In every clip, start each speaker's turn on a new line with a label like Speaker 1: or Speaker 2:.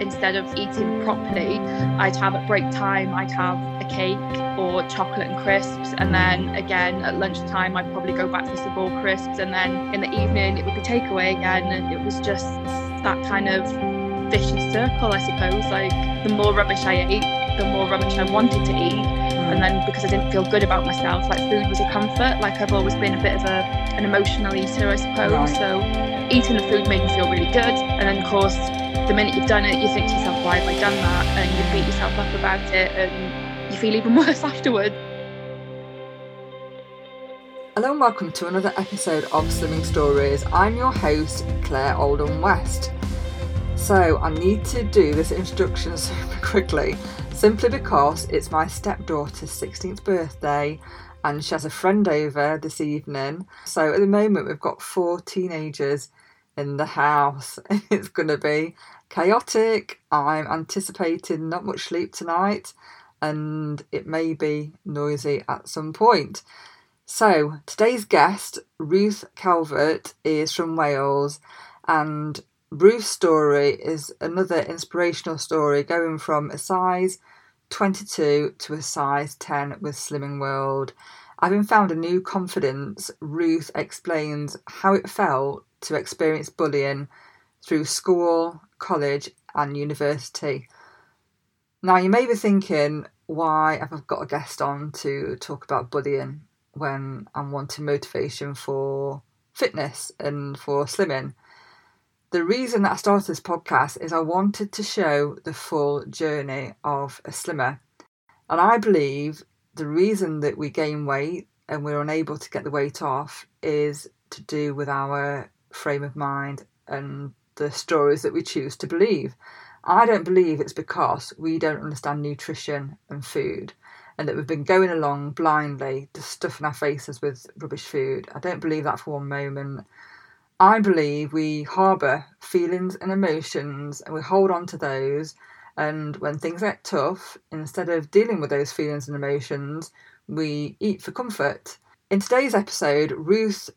Speaker 1: instead of eating properly, I'd have at break time, I'd have a cake or chocolate and crisps. And then again at lunchtime, I'd probably go back for some more crisps. And then in the evening, it would be takeaway again. And it was just that kind of vicious circle, I suppose. Like the more rubbish I ate, the more rubbish I wanted to eat. Mm. And then because I didn't feel good about myself, like food was a comfort. Like I've always been a bit of a an emotional eater, I suppose. Right. So eating the food made me feel really good. And then of course the minute you've done it, you think to yourself, why have I done that? And you beat yourself up about it and you feel even worse afterwards.
Speaker 2: Hello and welcome to another episode of Slimming Stories. I'm your host, Claire Oldham West. So, I need to do this introduction super quickly simply because it's my stepdaughter's 16th birthday and she has a friend over this evening. So, at the moment, we've got four teenagers in the house. It's going to be chaotic. I'm anticipating not much sleep tonight and it may be noisy at some point. So, today's guest, Ruth Calvert, is from Wales, and Ruth's story is another inspirational story going from a size 22 to a size 10 with Slimming World. Having found a new confidence, Ruth explains how it felt to experience bullying through school, college, and university. Now, you may be thinking, why have I got a guest on to talk about bullying when I'm wanting motivation for fitness and for slimming? The reason that I started this podcast is I wanted to show the full journey of a slimmer. And I believe the reason that we gain weight and we're unable to get the weight off is to do with our frame of mind and the stories that we choose to believe. I don't believe it's because we don't understand nutrition and food and that we've been going along blindly to stuffing our faces with rubbish food. I don't believe that for one moment. I believe we harbour feelings and emotions and we hold on to those. And when things get tough, instead of dealing with those feelings and emotions, we eat for comfort. In today's episode, Ruth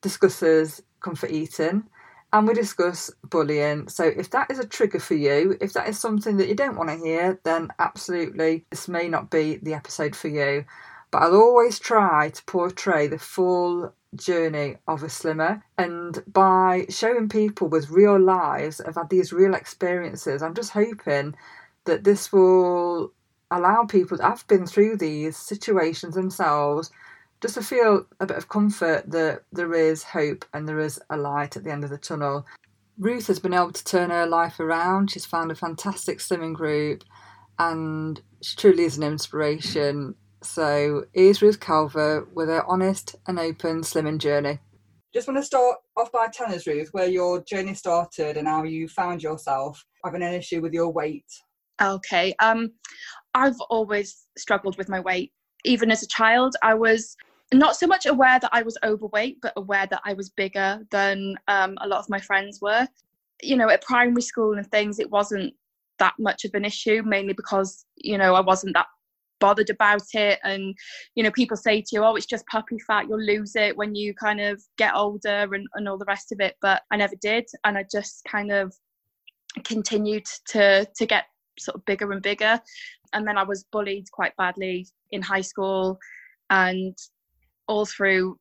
Speaker 2: discusses comfort eating and we discuss bullying. So, if that is a trigger for you, if that is something that you don't want to hear, then absolutely this may not be the episode for you. But I'll always try to portray the full journey of a slimmer and by showing people with real lives have had these real experiences i'm just hoping that this will allow people that have been through these situations themselves just to feel a bit of comfort that there is hope and there is a light at the end of the tunnel. Ruth has been able to turn her life around. She's found a fantastic slimming group and she truly is an inspiration. So, here's Ruth Calvert with her honest and open slimming journey. Just want to start off by telling us, Ruth, where your journey started and how you found yourself having an issue with your weight.
Speaker 1: Okay. Um, I've always struggled with my weight. Even as a child, I was not so much aware that I was overweight, but aware that I was bigger than um, a lot of my friends were. You know, at primary school and things, it wasn't that much of an issue, mainly because, you know, I wasn't that bothered about it. And, you know, people say to you, oh, it's just puppy fat, you'll lose it when you kind of get older and, and all the rest of it. But I never did. And I just kind of continued to to get sort of bigger and bigger and then i was bullied quite badly in high school and all through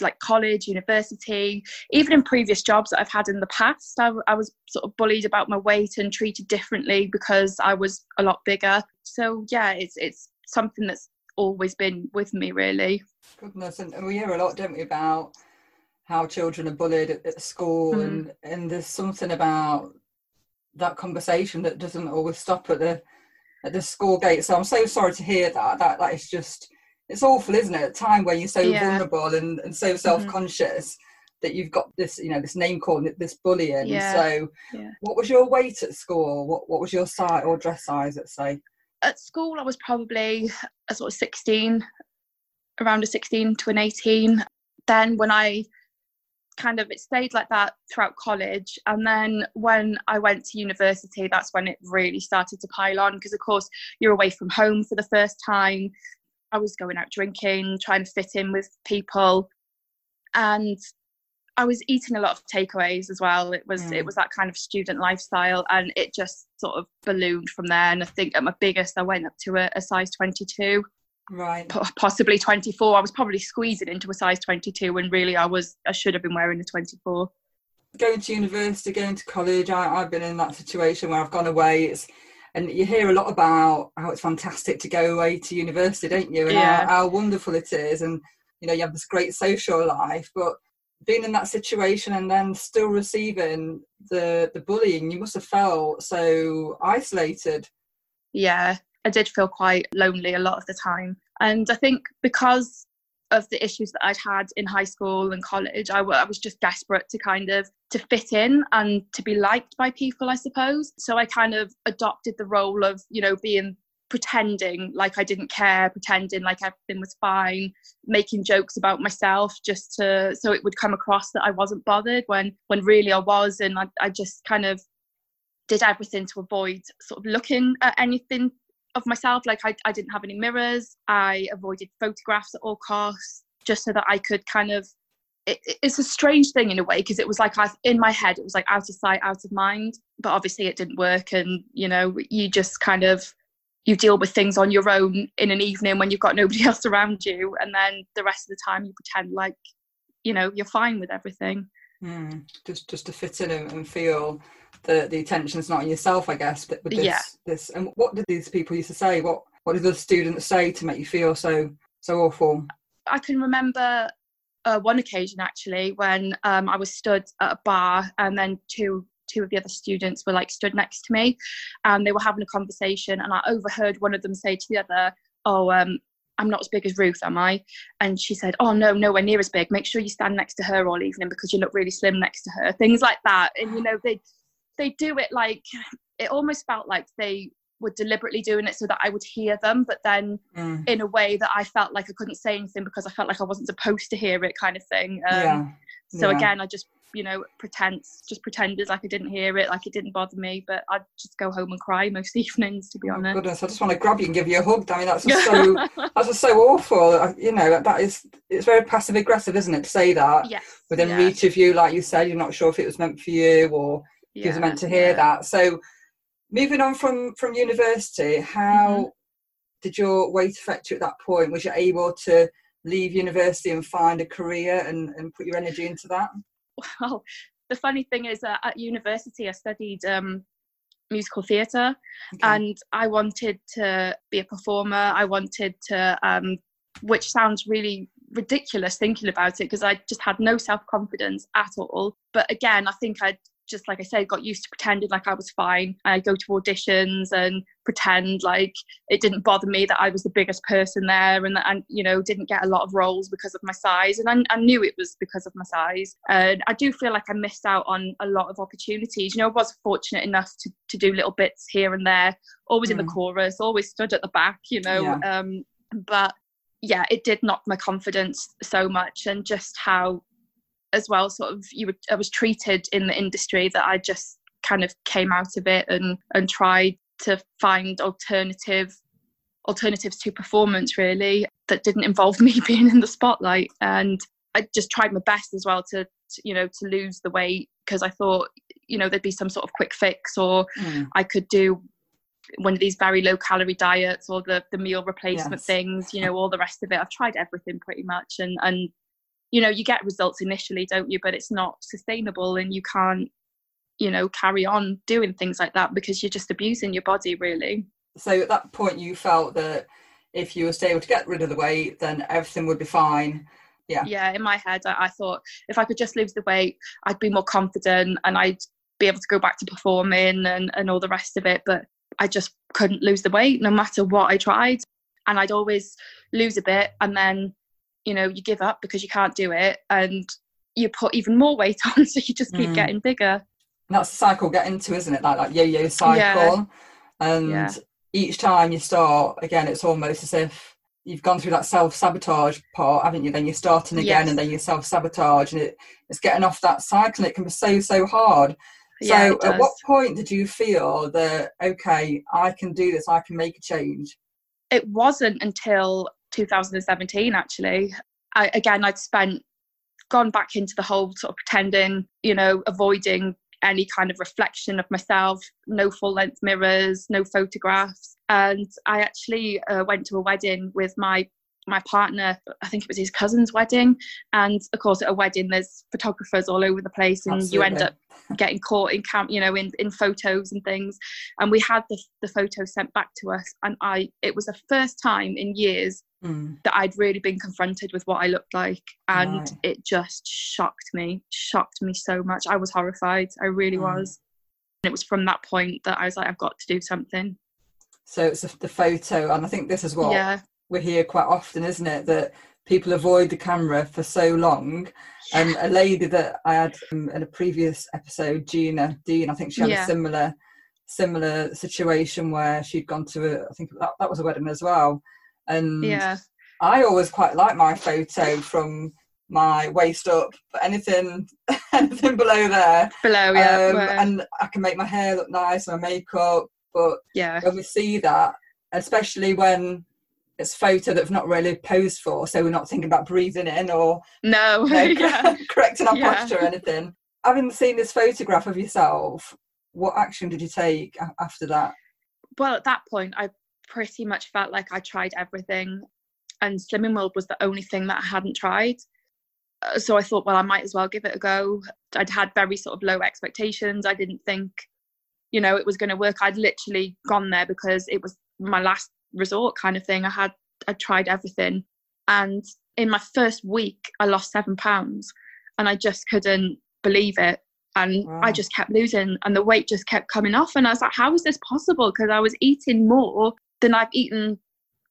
Speaker 1: like college, university, even in previous jobs that I've had in the past, I, I, was sort of bullied about my weight and treated differently because I was a lot bigger. So yeah, it's it's something that's always been with me really.
Speaker 2: Goodness, and we hear a lot, don't we, about how children are bullied at, at school, mm. and and there's something about that conversation that doesn't always stop at the at the school gate. So I'm so sorry to hear that. That that is just it's awful, isn't it? A time where you're so yeah. vulnerable and, and so self-conscious mm-hmm. that you've got this, you know, this name calling this bullying. Yeah. So yeah. what was your weight at school? What what was your size or dress size, let's say?
Speaker 1: At school I was probably a sort of 16, around a 16 to an 18. Then when I kind of it stayed like that throughout college and then when i went to university that's when it really started to pile on because of course you're away from home for the first time I was going out drinking, trying to fit in with people. And I was eating a lot of takeaways as well. It was mm. it was that kind of student lifestyle, and it just sort of ballooned from there. And I think at my biggest, I went up to a, a size 22,
Speaker 2: right?
Speaker 1: possibly 24. I was probably squeezing into a size 22, when really I was I should have been wearing a 24.
Speaker 2: Going to university, going to college, I, I've been in that situation where I've gone away. It's and you hear a lot about how it's fantastic to go away to university, don't you? And yeah. how, how wonderful it is, and you know you have this great social life, but being in that situation and then still receiving the the bullying you must have felt so isolated
Speaker 1: yeah i did feel quite lonely a lot of the time and i think because of the issues that i'd had in high school and college I, was just desperate to kind of to fit in and to be liked by people i suppose. So i kind of adopted the role of you know being pretending like I didn't care, pretending like everything was fine, making jokes about myself just to so it would come across that I wasn't bothered when when really I was. And I, I just kind of did everything to avoid sort of looking at anything of myself. Like I, I didn't have any mirrors. I avoided photographs at all costs just so that I could kind of it, it's a strange thing in a way because it was like I in my head it was like out of sight out of mind but obviously it didn't work and you know you just kind of you deal with things on your own in an evening when you've got nobody else around you and then the rest of the time you pretend like you know you're fine with everything
Speaker 2: mm, just just to fit in and, and feel the the attention's not on yourself i guess with this yeah. this and what did these people used to say what what did the students say to make you feel so so awful
Speaker 1: i can remember uh, one occasion actually when um, I was stood at a bar and then two two of the other students were like stood next to me and they were having a conversation and I overheard one of them say to the other, Oh, um, I'm not as big as Ruth, am I? And she said, Oh no, nowhere near as big. Make sure you stand next to her all evening because you look really slim next to her. Things like that. And you know, they they do it like it almost felt like they were deliberately doing it so that I would hear them, but then mm. in a way that I felt like I couldn't say anything because I felt like I wasn't supposed to hear it, kind of thing. Um, yeah. So yeah. again, I just you know pretense just pretended like i didn't hear it like it didn't bother me but i'd just go home and cry most evenings to be
Speaker 2: oh,
Speaker 1: honest
Speaker 2: goodness i just want to grab you and give you a hug i mean that's just so that's just so awful you know that is it's very passive aggressive isn't it to say that
Speaker 1: yes,
Speaker 2: within yeah. reach of you like you said you're not sure if it was meant for you or yeah, you was meant to hear yeah. that so moving on from from university how mm-hmm. did your weight affect you at that point was you able to leave university and find a career and, and put your energy into that
Speaker 1: well, the funny thing is that at university I studied um, musical theatre okay. and I wanted to be a performer. I wanted to, um, which sounds really ridiculous thinking about it because I just had no self confidence at all. But again, I think I'd just like I said, got used to pretending like I was fine. I'd go to auditions and pretend like it didn't bother me that I was the biggest person there and that I, you know, didn't get a lot of roles because of my size. And I, I knew it was because of my size. And I do feel like I missed out on a lot of opportunities. You know, I was fortunate enough to, to do little bits here and there, always mm. in the mm. chorus, always stood at the back, you know. Yeah. Um, but yeah, it did knock my confidence so much and just how as well sort of you were I was treated in the industry that I just kind of came out of it and and tried to find alternative alternatives to performance really that didn't involve me being in the spotlight and I just tried my best as well to, to you know to lose the weight because I thought you know there'd be some sort of quick fix or mm. I could do one of these very low calorie diets or the the meal replacement yes. things you know all the rest of it I've tried everything pretty much and and you know you get results initially don't you? But it's not sustainable and you can't you know carry on doing things like that because you're just abusing your body really.
Speaker 2: So at that point you felt that if you were able to get rid of the weight then everything would be fine. Yeah.
Speaker 1: Yeah in my head I, I thought if i could just lose the weight i'd be more confident and i'd be able to go back to performing and, and all the rest of it. But i just couldn't lose the weight no matter what i tried. And i'd always lose a bit and then you know you give up because you can't do it and you put even more weight on so you just keep mm. getting bigger. And
Speaker 2: that's the cycle get into isn't it? Like that yo-yo cycle. Yeah. and yeah. each time you start again it's almost as if you've gone through that self-sabotage part haven't you? Then you're starting again yes. and then you self-sabotage and it, it's getting off that cycle. And it can be so so hard. Yeah, so at what point did you feel that okay i can do this. I can make a change
Speaker 1: it wasn't until 2017 actually I, again i'd spent gone back into the whole sort of pretending, you know, avoiding any kind of reflection of myself, no full length mirrors, no photographs. And I actually uh, went to a wedding with my my partner, I think it was his cousin's wedding. And of course, at a wedding, there's photographers all over the place, and Absolutely. you end up getting caught in camp, you know, in, in photos and things. And we had the, the photos sent back to us, and I it was the first time in years mm. that I'd really been confronted with what I looked like, and right. it just shocked me, shocked me so much. I was horrified. I really mm. was. And it was from that point that I was like, I've got to do something.
Speaker 2: So it's the photo, and I think this is what yeah we hear quite often, isn't it? That people avoid the camera for so long. And a lady that I had um, in a previous episode, Gina Dean, I think she had yeah. a similar similar situation where she'd gone to a, I think that, that was a wedding as well. And
Speaker 1: yeah.
Speaker 2: I always quite like my photo from my waist up, but anything anything below there.
Speaker 1: Below, yeah.
Speaker 2: Um, and I can make my hair look nice, my makeup. But
Speaker 1: yeah,
Speaker 2: when we see that, especially when it's photo that we've not really posed for, so we're not thinking about breathing in or
Speaker 1: no, you know, yeah.
Speaker 2: correcting our yeah. posture or anything. Having seen this photograph of yourself, what action did you take after that?
Speaker 1: Well, at that point, I pretty much felt like I tried everything, and Slimming World was the only thing that I hadn't tried. Uh, so I thought, well, I might as well give it a go. I'd had very sort of low expectations. I didn't think, you know, it was going to work. I'd literally gone there because it was my last resort kind of thing. I had I tried everything, and in my first week, I lost seven pounds, and I just couldn't believe it. And wow. I just kept losing, and the weight just kept coming off. And I was like, "How is this possible?" Because I was eating more than I've eaten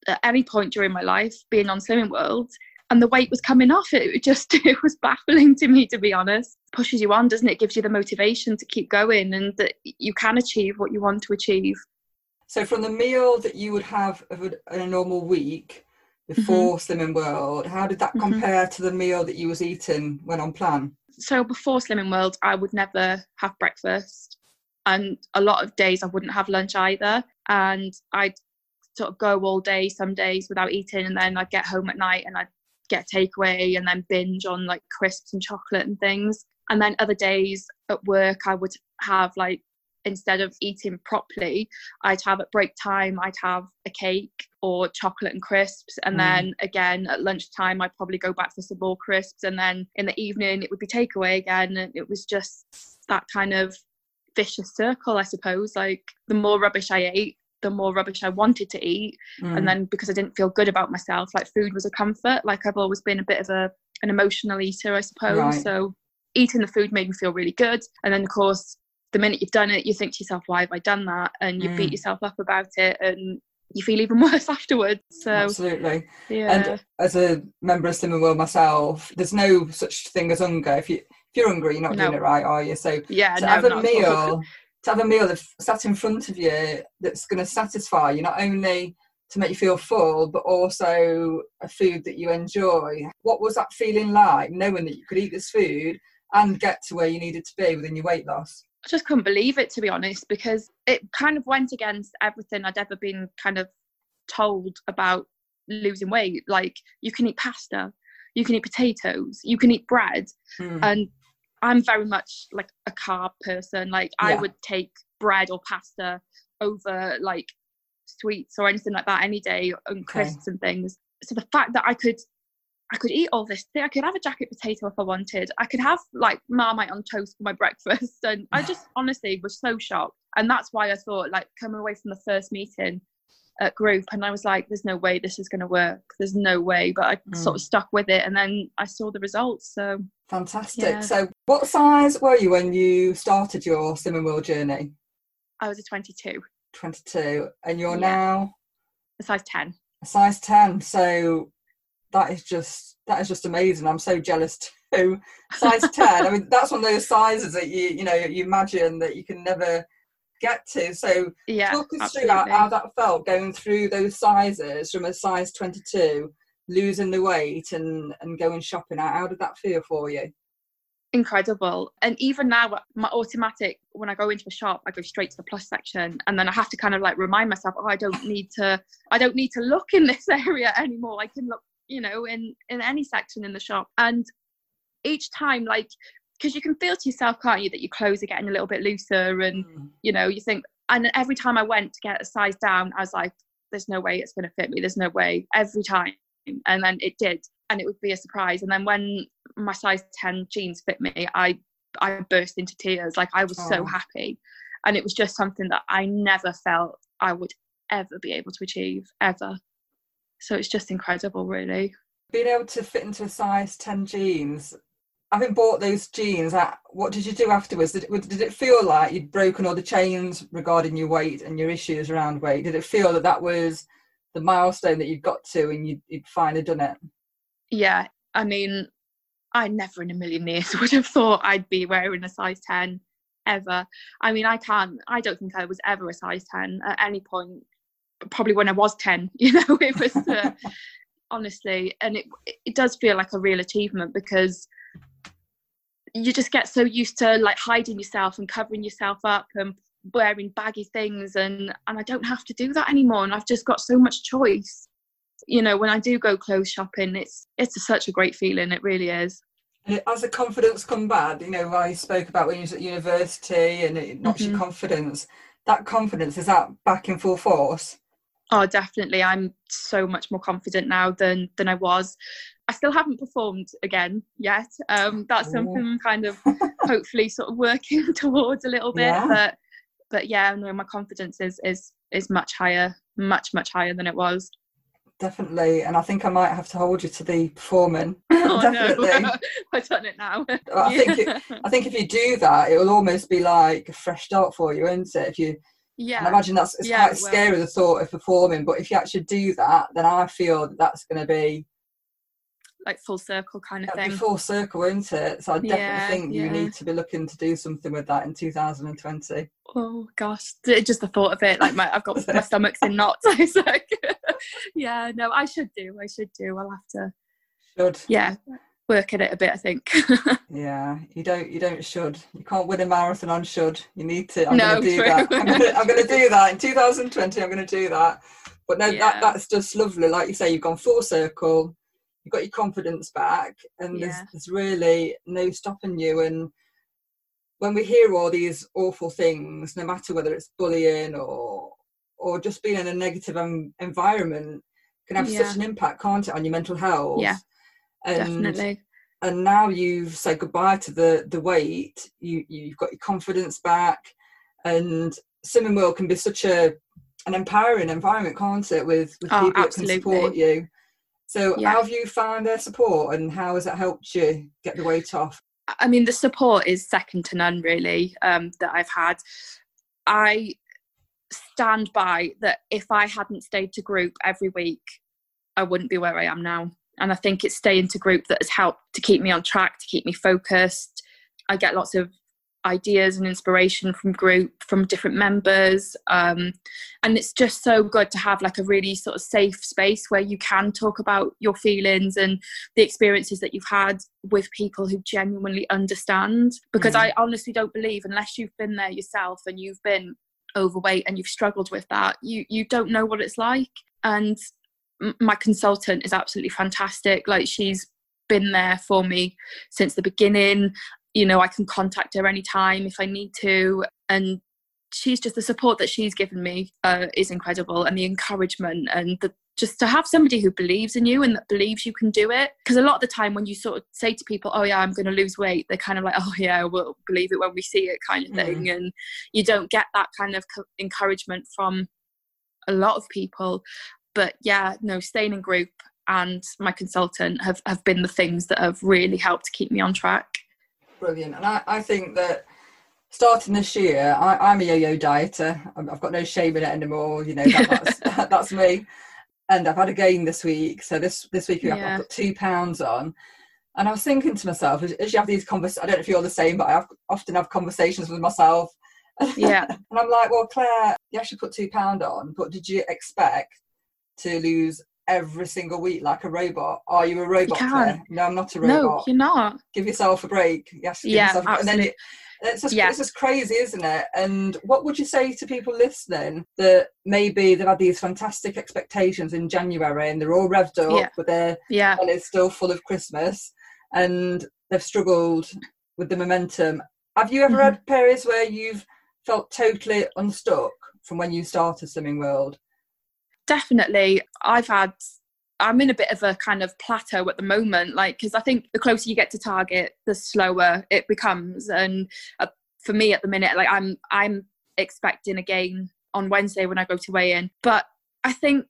Speaker 1: at any point during my life, being on Slimming World, and the weight was coming off. It just it was baffling to me, to be honest. Pushes you on, doesn't it? it gives you the motivation to keep going, and that you can achieve what you want to achieve.
Speaker 2: So from the meal that you would have in a normal week before mm-hmm. Slimming World, how did that mm-hmm. compare mm-hmm. to the meal that you was eating when on plan?
Speaker 1: So before Slimming World, I would never have breakfast, and a lot of days I wouldn't have lunch either, and I'd sort of go all day some days without eating, and then I'd get home at night and I'd get takeaway and then binge on like crisps and chocolate and things. And then other days at work, I would have like instead of eating properly, I'd have at break time, I'd have a cake or chocolate and crisps. And mm. then again at lunchtime, I'd probably go back for some more crisps. And then in the evening, it would be takeaway again. And it was just that kind of vicious circle, I suppose. Like the more rubbish I ate, the more rubbish I wanted to eat. Mm. And then because I didn't feel good about myself, like food was a comfort. Like I've always been a bit of a an emotional eater, I suppose. Right. So eating the food made me feel really good. And then of course the minute you've done it, you think to yourself, why have I done that? And you mm. beat yourself up about it and you feel even worse afterwards. So
Speaker 2: Absolutely. Yeah. And as a member of Slimming World myself, there's no such thing as hunger. If you if you're hungry, you're not no. doing it right, are you? So
Speaker 1: yeah,
Speaker 2: to
Speaker 1: no,
Speaker 2: have a meal to have a meal that's sat in front of you that's going to satisfy you not only to make you feel full, but also a food that you enjoy. What was that feeling like, knowing that you could eat this food and get to where you needed to be within your weight loss?
Speaker 1: I just couldn't believe it to be honest because it kind of went against everything I'd ever been kind of told about losing weight. Like you can eat pasta, you can eat potatoes, you can eat bread, mm. and I'm very much like a carb person. Like yeah. I would take bread or pasta over like sweets or anything like that any day and crisps okay. and things. So the fact that I could I could eat all this thing. I could have a jacket potato if I wanted. I could have like marmite on toast for my breakfast. And I just honestly was so shocked. And that's why I thought, like, coming away from the first meeting at group, and I was like, there's no way this is going to work. There's no way. But I mm. sort of stuck with it. And then I saw the results. So
Speaker 2: fantastic. Yeah. So, what size were you when you started your Slimming World journey?
Speaker 1: I was a 22.
Speaker 2: 22. And you're yeah. now?
Speaker 1: A size 10.
Speaker 2: A size 10. So, that is just that is just amazing. I'm so jealous too. Size ten. I mean, that's one of those sizes that you you know you imagine that you can never get to. So
Speaker 1: yeah,
Speaker 2: talk us through that, how that felt going through those sizes from a size 22, losing the weight and and going shopping. How, how did that feel for you?
Speaker 1: incredible and even now my automatic when i go into a shop i go straight to the plus section and then i have to kind of like remind myself oh i don't need to i don't need to look in this area anymore i can look you know in in any section in the shop and each time, like, because you can feel to yourself, can't you, that your clothes are getting a little bit looser, and
Speaker 2: Mm.
Speaker 1: you know, you think. And every time I went to get a size down, I was like, "There's no way it's going to fit me. There's no way." Every time, and then it did, and it would be a surprise. And then when my size ten jeans fit me, I I burst into tears. Like I was
Speaker 2: Oh.
Speaker 1: so happy, and it was just something that I never felt I would ever be able to achieve ever. So it's just incredible, really.
Speaker 2: Being able to fit into a size 10 jeans, having bought those jeans, what did you do afterwards? Did it, did it feel like you'd broken all the chains regarding your weight and your issues around weight? Did it feel that that was the milestone that you'd got to and you'd, you'd finally done it?
Speaker 1: Yeah, I mean, I never in a million years would have thought I'd be wearing a size 10 ever. I mean, I can't, I don't think I was ever a size 10 at any point, probably when I was 10, you know, it was uh, honestly, and it, it does feel like a real achievement because you just get so used to like hiding yourself and covering yourself up and wearing baggy things and and I don't have to do that anymore and I've just got so much choice you know when I do go clothes shopping it's it's a, such a great feeling it really is
Speaker 2: And has the confidence come back? You know, I spoke about when you was at university and it knocks your
Speaker 1: Mhm.
Speaker 2: confidence. That confidence, is that back in full force?
Speaker 1: oh definitely I'm so much more confident now than than I was I still haven't performed again yet um that's
Speaker 2: Ooh.
Speaker 1: something I'm kind of hopefully sort of working towards a little bit
Speaker 2: Yeah.
Speaker 1: but but yeah no my confidence is is is much higher much much higher than it was
Speaker 2: Definitely. And I think I might have to hold you to the performing.
Speaker 1: oh
Speaker 2: Definitely.
Speaker 1: no i've done it now
Speaker 2: I think it- I think if you do that, it will almost be like a fresh start for you, isn't it? If you, and I
Speaker 1: yeah
Speaker 2: imagine that's it's
Speaker 1: Yeah,
Speaker 2: quite scary the thought of performing, but if you actually do that, then I feel that that's going to be
Speaker 1: like full circle kind of
Speaker 2: that'd
Speaker 1: thing
Speaker 2: full circle, isn't it? So I definitely
Speaker 1: Yeah,
Speaker 2: think you
Speaker 1: yeah.
Speaker 2: need to be looking to do something with that in 2020.
Speaker 1: oh gosh just the thought of it like my i've got my stomach's in knots like yeah no i should do i should do i'll have to
Speaker 2: Should
Speaker 1: yeah work at it a bit i think
Speaker 2: yeah, you don't you don't should you can't win a marathon on should. You need to. I'm
Speaker 1: No,
Speaker 2: going to do
Speaker 1: true.
Speaker 2: that. I'm going to, I'm to do that in 2020. I'm going to do that. But no,
Speaker 1: Yeah.
Speaker 2: that that's just lovely. Like you say, you've gone full circle. You've got your confidence back, and there's
Speaker 1: Yeah.
Speaker 2: there's really no stopping you. And when we hear all these awful things, no matter whether it's bullying or or just being in a negative um, environment, can have
Speaker 1: Yeah.
Speaker 2: such an impact, can't it, on your mental health?
Speaker 1: Yeah,
Speaker 2: and
Speaker 1: definitely
Speaker 2: and now you've said goodbye to the the weight you you've got your confidence back and slimming world can be such a an empowering environment can't it with with
Speaker 1: Oh,
Speaker 2: people that can support you so
Speaker 1: Yeah.
Speaker 2: how have you found their support and how has that helped you get the weight off
Speaker 1: I mean, the support is second to none, really, um, that I've had. I stand by that if I hadn't stayed to group every week, I wouldn't be where I am now. And I think it's staying to group that has helped to keep me on track, to keep me focused. I get lots of ideas and inspiration from group from different members um, and it's just so good to have like a really sort of safe space where you can talk about your feelings and the experiences that you've had with people who genuinely understand because
Speaker 2: Mm.
Speaker 1: i honestly don't believe unless you've been there yourself and you've been overweight and you've struggled with that you you don't know what it's like. And m- my consultant is absolutely fantastic. Like she's been there for me since the beginning you know i can contact her anytime if i need to and she's just the support that she's given me uh, is incredible and the encouragement and the just to have somebody who believes in you and that believes you can do it. Because a lot of the time when you sort of say to people oh yeah i'm going to lose weight they're kind of like oh yeah we'll believe it when we see it kind of thing and you don't get that kind of co- encouragement from a lot of people. But yeah no staying in group and my consultant have, have been the things that have really helped to keep me on track
Speaker 2: brilliant. And i, I think that starting this year I, i'm a yo-yo dieter. I'm- i've got no shame in it anymore you know that, that's that's me. And i've had a gain this week. So this this week I've-
Speaker 1: Yeah.
Speaker 2: i've put two pounds on. And i was thinking to myself as, as you have these conversations i don't know if you're the same but i have, often have conversations with myself.
Speaker 1: Yeah.
Speaker 2: And i'm like well claire you actually put two pound on but did you expect to lose every single week like a robot are you a robot
Speaker 1: can't.
Speaker 2: No i'm not a robot.
Speaker 1: no you're not
Speaker 2: give yourself a break. Yes,
Speaker 1: Yeah,
Speaker 2: yourself a break. And then
Speaker 1: absolutely.
Speaker 2: it's just
Speaker 1: Yeah.
Speaker 2: it's just crazy, isn't it? And what would you say to people listening that maybe they've had these fantastic expectations in January and they're all revved up,
Speaker 1: Yeah.
Speaker 2: but their
Speaker 1: yeah
Speaker 2: and it's still full of Christmas, and they've struggled with the momentum. Have you ever
Speaker 1: Mhm.
Speaker 2: had periods where you've felt totally unstuck from when you started Slimming World?
Speaker 1: Definitely i've had i'm in a bit of a kind of plateau at the moment like because i think the closer you get to target the slower it becomes. And uh, for me at the minute like i'm i'm expecting a gain on wednesday when i go to weigh in. But i think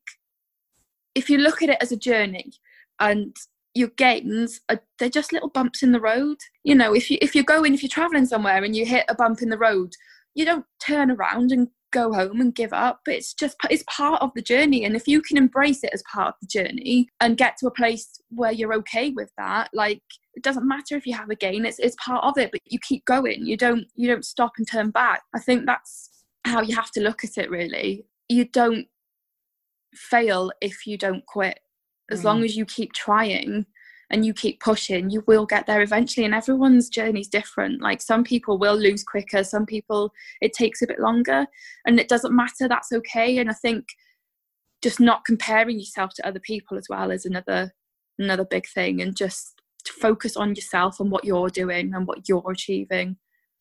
Speaker 1: if you look at it as a journey and your gains are they're just little bumps in the road. You know if you if you're going if you're traveling somewhere and you hit a bump in the road you don't turn around and go home and give up but it's just it's part of the journey. And if you can embrace it as part of the journey and get to a place where you're okay with that like it doesn't matter if you have a gain it's it's part of it but you keep going. You don't you don't stop and turn back. I think that's how you have to look at it really. You don't fail if you don't quit. As
Speaker 2: Mm.
Speaker 1: long as you keep trying and you keep pushing you will get there eventually and everyone's journey is different like some people will lose quicker some people it takes a bit longer and it doesn't matter that's okay and i think just not comparing yourself to other people as well is another another big thing and just to focus on yourself and what you're doing and what you're achieving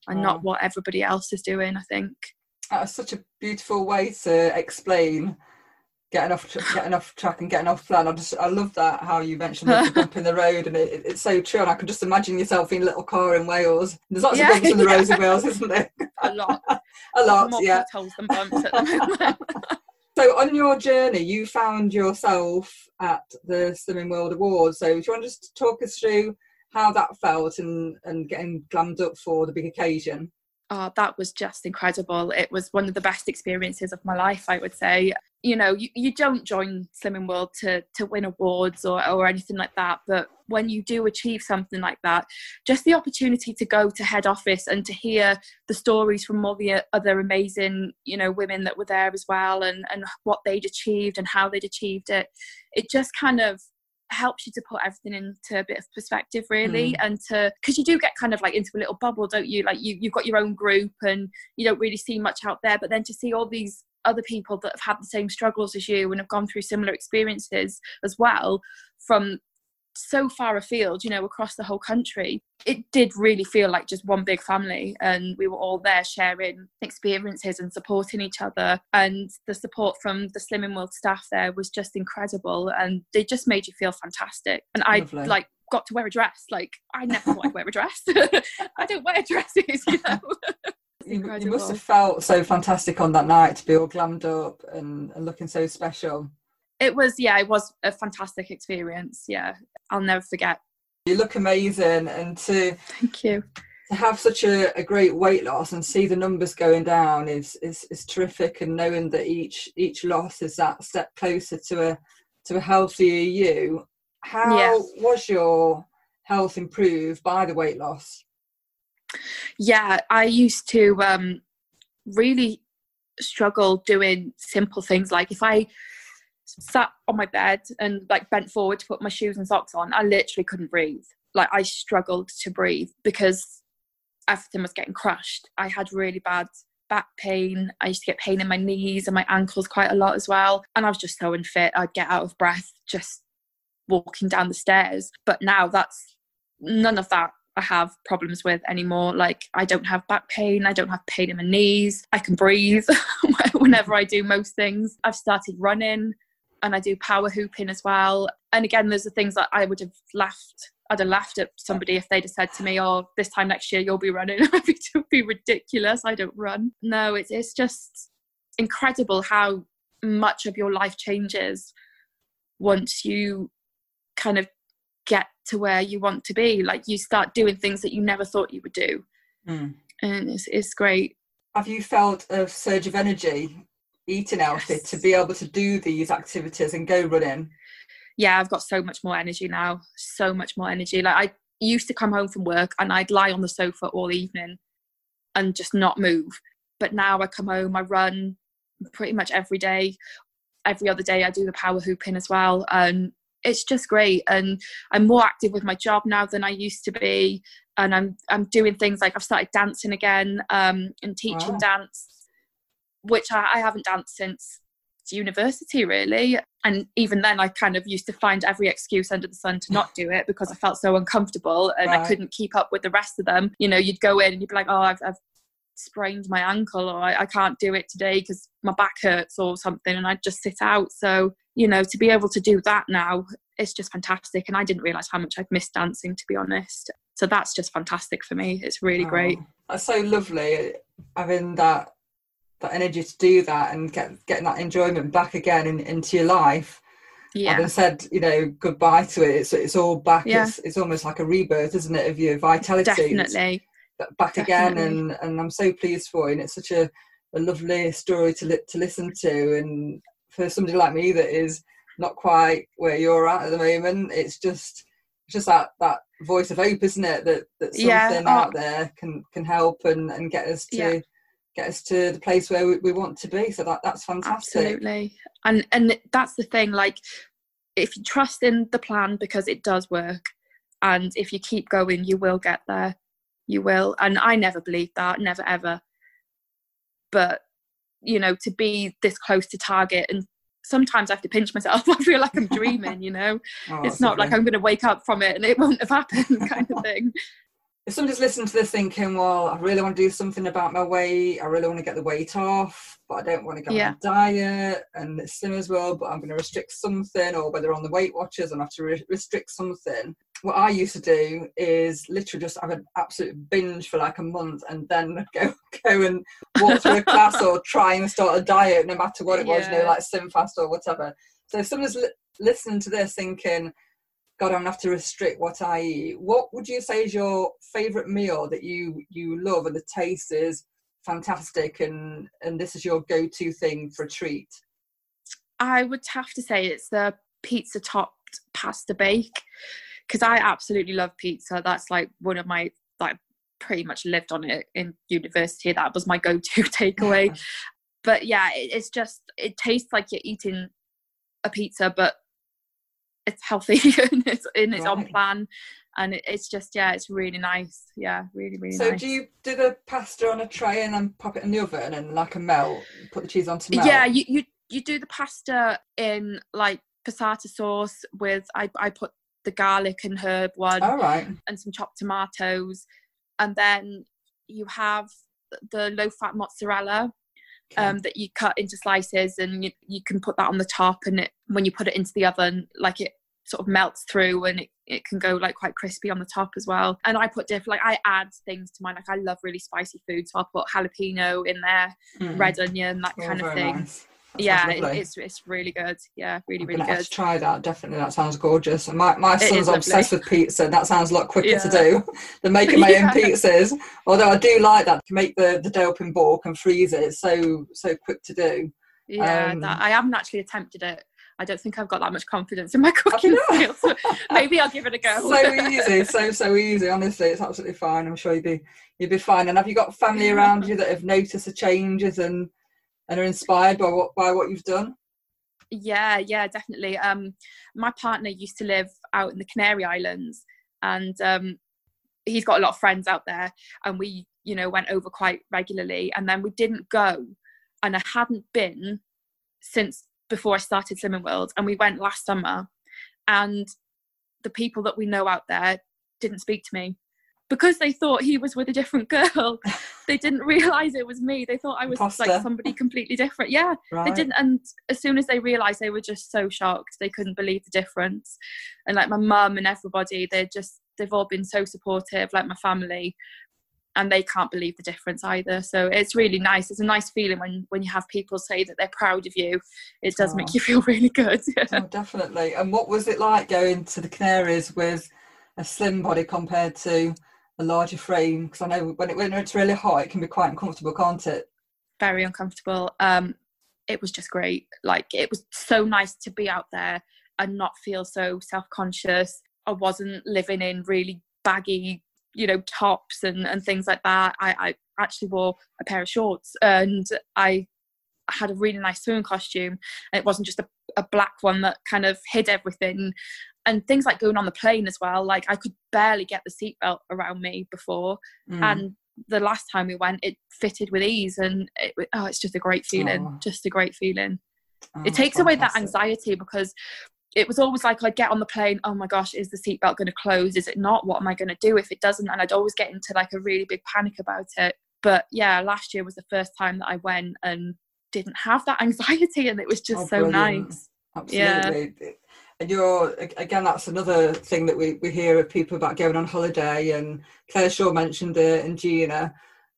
Speaker 1: and
Speaker 2: Wow.
Speaker 1: not what everybody else is doing i think
Speaker 2: That's such a beautiful way to explain getting off tr- getting off track and getting off plan. I just I love that how you mentioned the bump in the road, and it, it- it's so true. And I can just imagine yourself in a little car in Wales. There's lots
Speaker 1: Yeah,
Speaker 2: of bumps in the roads in Wales, isn't there?
Speaker 1: a lot
Speaker 2: a lot,
Speaker 1: more
Speaker 2: yeah.
Speaker 1: potholes than bumps at the moment
Speaker 2: So on your journey, you found yourself at the Slimming World Awards. So do you want to just talk us through how that felt and and getting glammed up for the big occasion?
Speaker 1: Oh, that was just incredible. It was one of the best experiences of my life, I would say. You know, you, you don't join Slimming World to to win awards or, or anything like that, but when you do achieve something like that, just the opportunity to go to head office and to hear the stories from all the uh, other amazing, you know, women that were there as well and, and what they'd achieved and how they'd achieved it, it just kind of helps you to put everything into a bit of perspective really hmm. and to because you do get kind of like into a little bubble don't you? Like you you've got your own group and you don't really see much out there but then to see all these other people that have had the same struggles as you and have gone through similar experiences as well from so far afield you know across the whole country it did really feel like just one big family and we were all there sharing experiences and supporting each other and the support from the slimming world staff there was just incredible and they just made you feel fantastic. And i like got to wear a dress like i never thought i'd wear a dress. I don't wear dresses you know.
Speaker 2: You, you must have felt so fantastic on that night to be all glammed up and, and looking so special.
Speaker 1: it was yeah it was a fantastic experience yeah i'll never forget
Speaker 2: You look amazing, and to
Speaker 1: thank you
Speaker 2: to have such a, a great weight loss and see the numbers going down is, is is terrific. And knowing that each each loss is that step closer to a to a healthier you. How
Speaker 1: Yeah.
Speaker 2: was your health improved by the weight loss?
Speaker 1: yeah i used to um really struggle doing simple things like if i sat on my bed and like bent forward to put my shoes and socks on. I literally couldn't breathe. Like i struggled to breathe because everything was getting crushed. I had really bad back pain. I used to get pain in my knees and my ankles quite a lot as well. And i was just so unfit. I'd get out of breath just walking down the stairs. But now that's none of that I have problems with anymore. Like I don't have back pain, I don't have pain in my knees, I can breathe whenever I do most things. I've started running and I do power hooping as well. And again, those are things that I would have laughed. I'd have laughed at somebody if they'd have said to me, "Oh, this time next year you'll be running." It would be ridiculous. I don't run. No, it's it's just incredible how much of your life changes once you kind of get to where you want to be. Like you start doing things that you never thought you would do,
Speaker 2: Mm.
Speaker 1: and it's it's great.
Speaker 2: Have you felt a surge of energy eating healthy
Speaker 1: Yes.
Speaker 2: to be able to do these activities and go running?
Speaker 1: Yeah, I've got so much more energy now. So much more energy. Like I used to come home from work and I'd lie on the sofa all evening and just not move. But now I come home, I run pretty much every day. Every other day I do the power hooping as well. And it's just great. And I'm more active with my job now than I used to be. And I'm I'm doing things like I've started dancing again um, and teaching
Speaker 2: Wow.
Speaker 1: dance, which I, I haven't danced since university really and even then i kind of used to find every excuse under the sun to not do it because i felt so uncomfortable and right. i couldn't keep up with the rest of them you know you'd go in and you'd be like oh i've, I've sprained my ankle or I, I can't do it today because my back hurts or something and I'd just sit out. So, you know, to be able to do that now, it's just fantastic. And I didn't realize how much I'd missed dancing, to be honest. So that's just fantastic for me. It's really oh, great.
Speaker 2: That's so lovely having that that energy to do that and get getting that enjoyment back again in, into your life. Yeah. Having said, you know, goodbye to it, it's it's all back. Yeah. It's it's almost like a rebirth, isn't it, of your vitality?
Speaker 1: Definitely.
Speaker 2: back Definitely. again, and and I'm so pleased for you. And it's such a, a lovely story to li- to listen to, and for somebody like me that is not quite where you're at at the moment, it's just just that that voice of hope, isn't it? That that something yeah. oh. out there can can help and and get us to. Yeah get us to the place where we, we want to be. So that that's fantastic.
Speaker 1: Absolutely. And and that's the thing like if you trust in the plan because it does work and if you keep going you will get there. You will. And i never believed that never ever. But you know to be this close to target and sometimes I have to pinch myself. I feel like I'm dreaming, you know. oh, it's not like I'm going to wake up from it and it won't have happened, kind of thing
Speaker 2: if somebody's listening to this thinking, well, I really want to do something about my weight, I really want to get the weight off, but I don't want to go yeah. on a diet and it's slim as well, but I'm going to restrict something, or whether on the Weight Watchers and have to re- restrict something. What I used to do is literally just have an absolute binge for like a month and then go go and walk through a class or try and start a diet, no matter what it was, yeah. you know, like SlimFast or whatever. So if someone's li- listening to this thinking, God, I'm gonna have to restrict what I eat. What would you say is your favourite meal that you you love and the taste is fantastic and and this is your go-to thing for a treat?
Speaker 1: I would have to say it's the pizza topped pasta bake because I absolutely love pizza. That's like one of my like pretty much lived on it in university. That was my go-to takeaway. but yeah, it, it's just it tastes like you're eating a pizza, but it's healthy and it's and it's right. on plan and it, it's just yeah it's really nice yeah really really nice.
Speaker 2: so
Speaker 1: nice.
Speaker 2: do you do the pasta on a tray and then pop it in the oven and like a melt put the cheese onto melt
Speaker 1: yeah you you, you do the pasta in like passata sauce with I, I put the garlic and herb one
Speaker 2: All right.
Speaker 1: and some chopped tomatoes and then you have the low fat mozzarella okay. um, that you cut into slices and you, you can put that on the top and it when you put it into the oven like it sort of melts through and it, it can go like quite crispy on the top as well and i put different like i add things to mine like i love really spicy food so i'll put jalapeno in there mm. red onion that oh, kind of thing nice. Yeah it's it's really good yeah really
Speaker 2: I'm
Speaker 1: really good
Speaker 2: to try that definitely that sounds gorgeous and my, my son's obsessed with pizza that sounds a lot quicker yeah. to do than making my yeah. own pizzas although i do like that to make the the dough up in bulk and freeze it it's so so quick to do
Speaker 1: yeah um, that, i haven't actually attempted it I don't think I've got that much confidence in my cooking skills. maybe I'll give it a go.
Speaker 2: so easy, so so easy. Honestly, it's absolutely fine. I'm sure you'd be you'd be fine. And have you got family around you that have noticed the changes and and are inspired by what by what you've done?
Speaker 1: Yeah, yeah, definitely. Um, my partner used to live out in the Canary Islands, and um, he's got a lot of friends out there, and we, you know, went over quite regularly. And then we didn't go, and I hadn't been since before I started Slimming World, and we went last summer, and the people that we know out there didn't speak to me because they thought he was with a different girl. they didn't realize it was me. They thought I was Imposter. like somebody completely different. Yeah, right. they didn't. And as soon as they realized, they were just so shocked. They couldn't believe the difference. And like my mum and everybody, they're just they've all been so supportive. Like my family, and they can't believe the difference either. So it's really nice. It's a nice feeling when when you have people say that they're proud of you. It does oh. make you feel really good.
Speaker 2: oh, definitely. And what was it like going to the Canaries with a slim body compared to a larger frame? Because I know when, it, when it's really hot, it can be quite uncomfortable, can't it?
Speaker 1: Very uncomfortable. Um, it was just great. Like it was so nice to be out there and not feel so self conscious. I wasn't living in really baggy you know tops and and things like that i i actually wore a pair of shorts and i had a really nice swimming costume and it wasn't just a, a black one that kind of hid everything and things like going on the plane as well like i could barely get the seatbelt around me before mm. and the last time we went it fitted with ease and it, oh it's just a great feeling just a great feeling Oh, it takes away that anxiety because it was always like I'd get on the plane, oh my gosh, is the seatbelt going to close? Is it not? What am I going to do if it doesn't? And I'd always get into like a really big panic about it. But yeah, last year was the first time that I went and didn't have that anxiety, and it was just oh, so nice.
Speaker 2: Absolutely. Yeah. And you're again, that's another thing that we, we hear of people about going on holiday. And Claire Shaw mentioned it, and Gina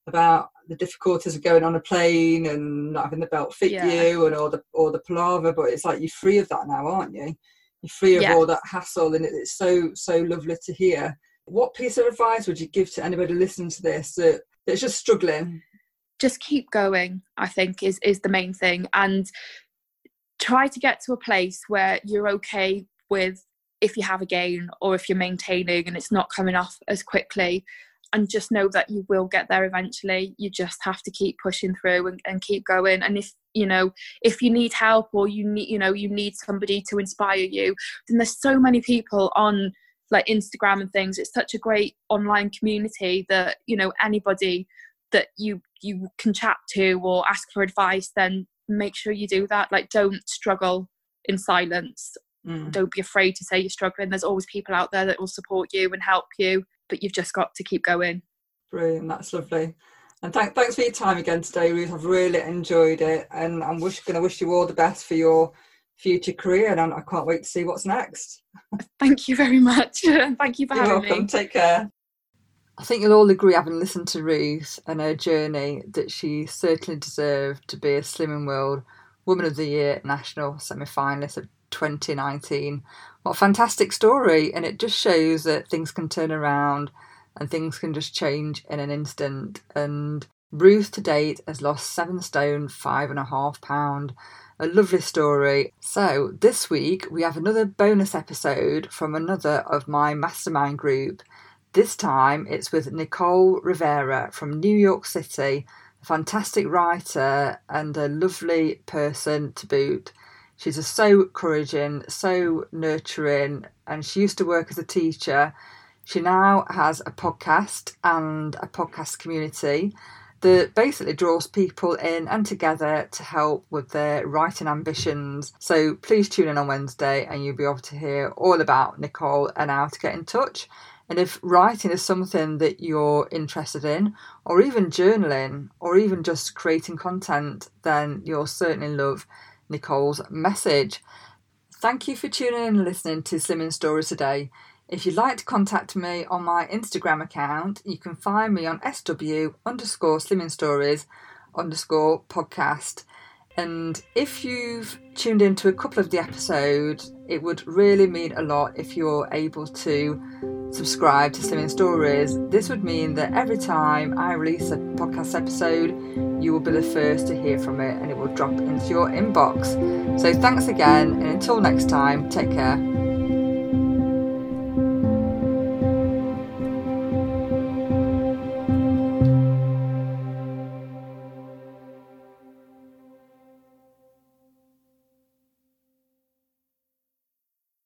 Speaker 2: about the difficulties of going on a plane and not having the belt fit yeah. you and all the all the palaver. But it's like you're free of that now, aren't you? You're free of yeah. all that hassle, and it's so so lovely to hear. What piece of advice would you give to anybody listening to this that, that's just struggling?
Speaker 1: Just keep going. I think is is the main thing, and try to get to a place where you're okay with if you have a gain or if you're maintaining and it's not coming off as quickly and just know that you will get there eventually. You just have to keep pushing through and, and keep going. And if you know if you need help or you need you know you need somebody to inspire you then there's so many people on like instagram and things. It's such a great online community that you know anybody that you you can chat to or ask for advice then make sure you do that. Like don't struggle in silence. Mm. don't be afraid to say you're struggling. There's always people out there that will support you and help you but you've just got to keep going.
Speaker 2: Brilliant. That's lovely. And th- thanks for your time again today ruth. I've really enjoyed it and i'm wish- going to wish you all the best for your future career and i can't wait to see what's next.
Speaker 1: Thank you very much. Thank you for
Speaker 2: You're
Speaker 1: having
Speaker 2: welcome.
Speaker 1: me
Speaker 2: take care I think you'll all agree, having listened to Ruth and her journey, that she certainly deserved to be a Slimming World Woman of the Year national semi finalist of 2019. What a fantastic story! And it just shows that things can turn around and things can just change in an instant. And Ruth to date has lost seven stone, five and a half pound. A lovely story. So, this week we have another bonus episode from another of my mastermind group this time it's with Nicole Rivera from New York City, a fantastic writer and a lovely person to boot. She's just so encouraging, so nurturing, and she used to work as a teacher. She now has a podcast and a podcast community that basically draws people in and together to help with their writing ambitions. So please tune in on Wednesday and you'll be able to hear all about Nicole and how to get in touch. And if writing is something that you're interested in, or even journaling, or even just creating content, then you'll certainly love Nicole's message. Thank you for tuning in and listening to Slimming Stories today. If you'd like to contact me on my Instagram account, you can find me on SW underscore Slimming Stories underscore podcast. And if you've tuned into a couple of the episodes, it would really mean a lot if you're able to subscribe to Slimming Stories. This would mean that every time I release a podcast episode, you will be the first to hear from it and it will drop into your inbox. So thanks again, and until next time, take care.